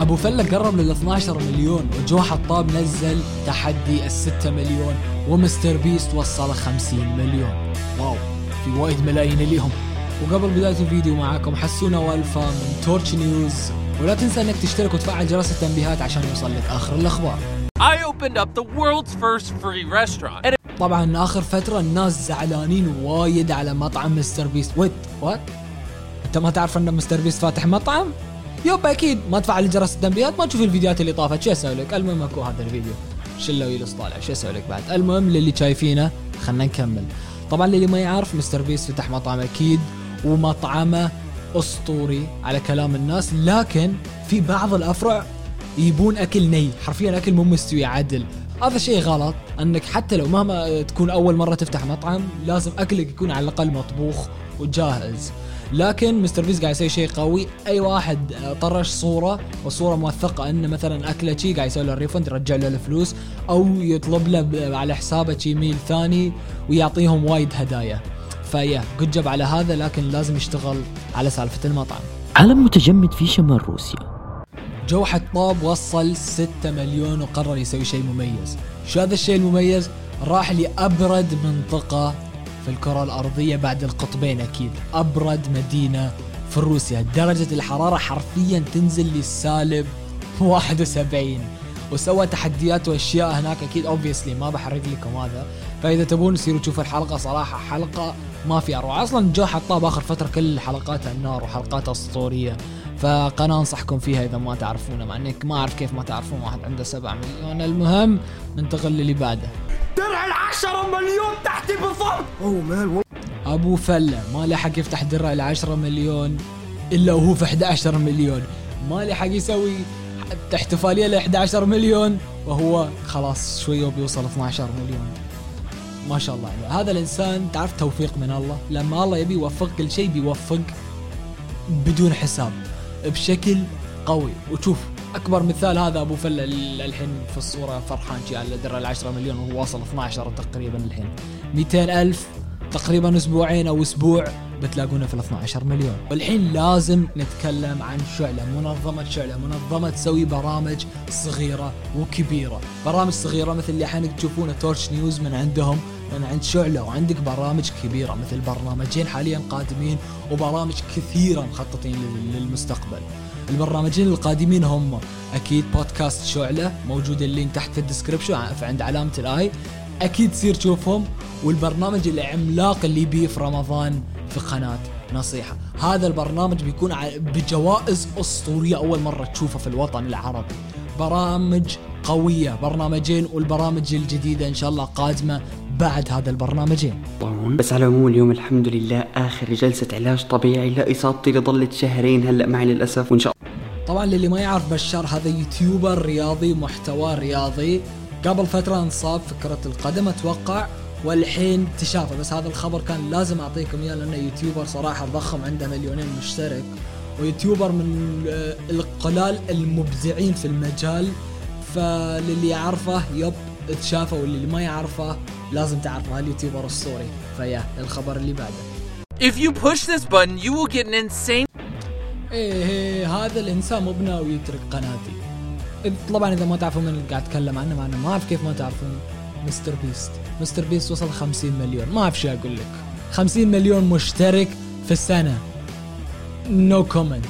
أبو فلة قرب لل 12 مليون وجو حطاب نزل تحدي ال 6 مليون ومستر بيست وصل 50 مليون. wow في وايد ملايين اليوم وقبل بداية الفيديو معاكم حسونا والفا من تورتش نيوز. ولا تنسى إنك تشترك وتفعل جرس التنبيهات عشان يوصل لك آخر الأخبار. I opened up the world's first free restaurant. And طبعا آخر فترة الناس زعلانين وايد على مطعم مستر بيست. wait what أنت ما تعرف إن مستر بيست فاتح مطعم؟ yup أكيد. ما تفعل جرس التنبيهات ما تشوف الفيديوهات اللي طافت. شو أسوي لك؟ المهم أكو هذا الفيديو. شلة ويلس طالع. شو أسوي لك بعد. المهم للي شايفينه خلنا نكمل. طبعا للي ما يعرف مستر بيست فتح مطعم أكيد ومطعمه أسطوري على كلام الناس. لكن في بعض الأفرع يبون أكل ني. حرفيا أكل مو مستوي عدل. هذا شيء غلط أنك حتى لو مهما تكون أول مرة تفتح مطعم لازم أكلك يكون على الأقل مطبوخ وجاهز. لكن مستر بيست قاعد يسوي شيء قوي. أي واحد طرش صورة وصورة موثقة إن مثلا أكله شي قاعد يسوي له refund يرجع له الفلوس أو يطلب له ب- على حسابه شي meal ثاني ويعطيهم وايد هدايا. ف yeah good job على هذا لكن لازم يشتغل على سالفة المطعم. عالم متجمد في شمال روسيا. جو حطاب وصل 6 مليون وقرر يسوي شيء مميز. شو هذا الشيء المميز؟ راح لأبرد منطقة في الكرة الأرضية بعد القطبين أكيد. أبرد مدينة في روسيا. درجة الحرارة حرفيا تنزل للسالب 71 وسوى تحديات وأشياء هناك أكيد اوبسلي ما بحرق لكم هذا. فإذا تبون تصيروا تشوفوا الحلقة صراحة حلقة ما في أروع. أصلا جو حطاب آخر فترة كل حلقاتها النار وحلقاتها اسطوريه فقناة أنصحكم فيها إذا ما تعرفونه مع إنك ما أعرف كيف ما تعرفون واحد عنده 7 مليون. المهم ننتقل للي بعده. درع العشرة مليون تحتي بالضبط أبو فلة ما لحق يفتح درع ال 10 مليون إلا وهو في 11 مليون. ما لحق يسوي احتفالية ل 11 مليون وهو خلاص شوية وبيوصل 12 مليون. ما شاء الله. يعني هذا الإنسان تعرف توفيق من الله؟ لما الله يبي يوفق كل شيء بيوفق بدون حساب بشكل قوي. وشوف أكبر مثال هذا أبو فلة ال- الحين في الصورة فرحان شي على درع ال 10 مليون وهو واصل 12 تقريبا الحين. 200 ألف تقريبا أسبوعين أو أسبوع بتلاقونه في ال 12 مليون. والحين لازم نتكلم عن شعلة منظمة شعلة منظمة تسوي برامج صغيرة وكبيرة. برامج صغيرة مثل اللي الحين تشوفونه تورش نيوز من عندهم من عند شعلة وعندك برامج كبيرة مثل برنامجين حاليا قادمين وبرامج كثيرة مخططين لل- للمستقبل. البرنامجين القادمين هم أكيد بودكاست شعلة موجود ال link تحت في ال description عند علامة ال i أكيد تصير تشوفهم. والبرنامج العملاق اللي بيه في رمضان في قناة نصيحة. هذا البرنامج بيكون بجوائز أسطورية أول مرة تشوفه في الوطن العربي برامج قوية برنامجين والبرامج الجديدة إن شاء الله قادمة بعد هذا البرنامجين. طبعاً. بس على العموم اليوم الحمد لله آخر جلسة علاج طبيعي لإصابتي اللي ظلت شهرين هلأ معي للأسف وإن شاء طبعا للي ما يعرف بشار هذا YouTuber رياضي محتوى رياضي. قبل فترة انصاب في كرة القدم أتوقع والحين تشافى بس هذا الخبر كان لازم أعطيكم إياه لأنه YouTuber صراحة ضخم عنده مليونين مشترك. و YouTuber من آه، القلال المبدعين في المجال. فللي يعرفه yep تشافى واللي ما يعرفه لازم تعرفه. هال YouTuber السوري فيا الخبر اللي بعده. If you push this button, you will get an insane إيه إيه، هذا الإنسان مو بناوي يترك قناتي. طبعا إذا ما تعرفون من اللي قاعد اتكلم عنه ما أعرف كيف ما تعرفون. MrBeast. MrBeast وصل 50 مليون. ما أعرف شو أقول لك. 50 مليون مشترك في السنة. no comment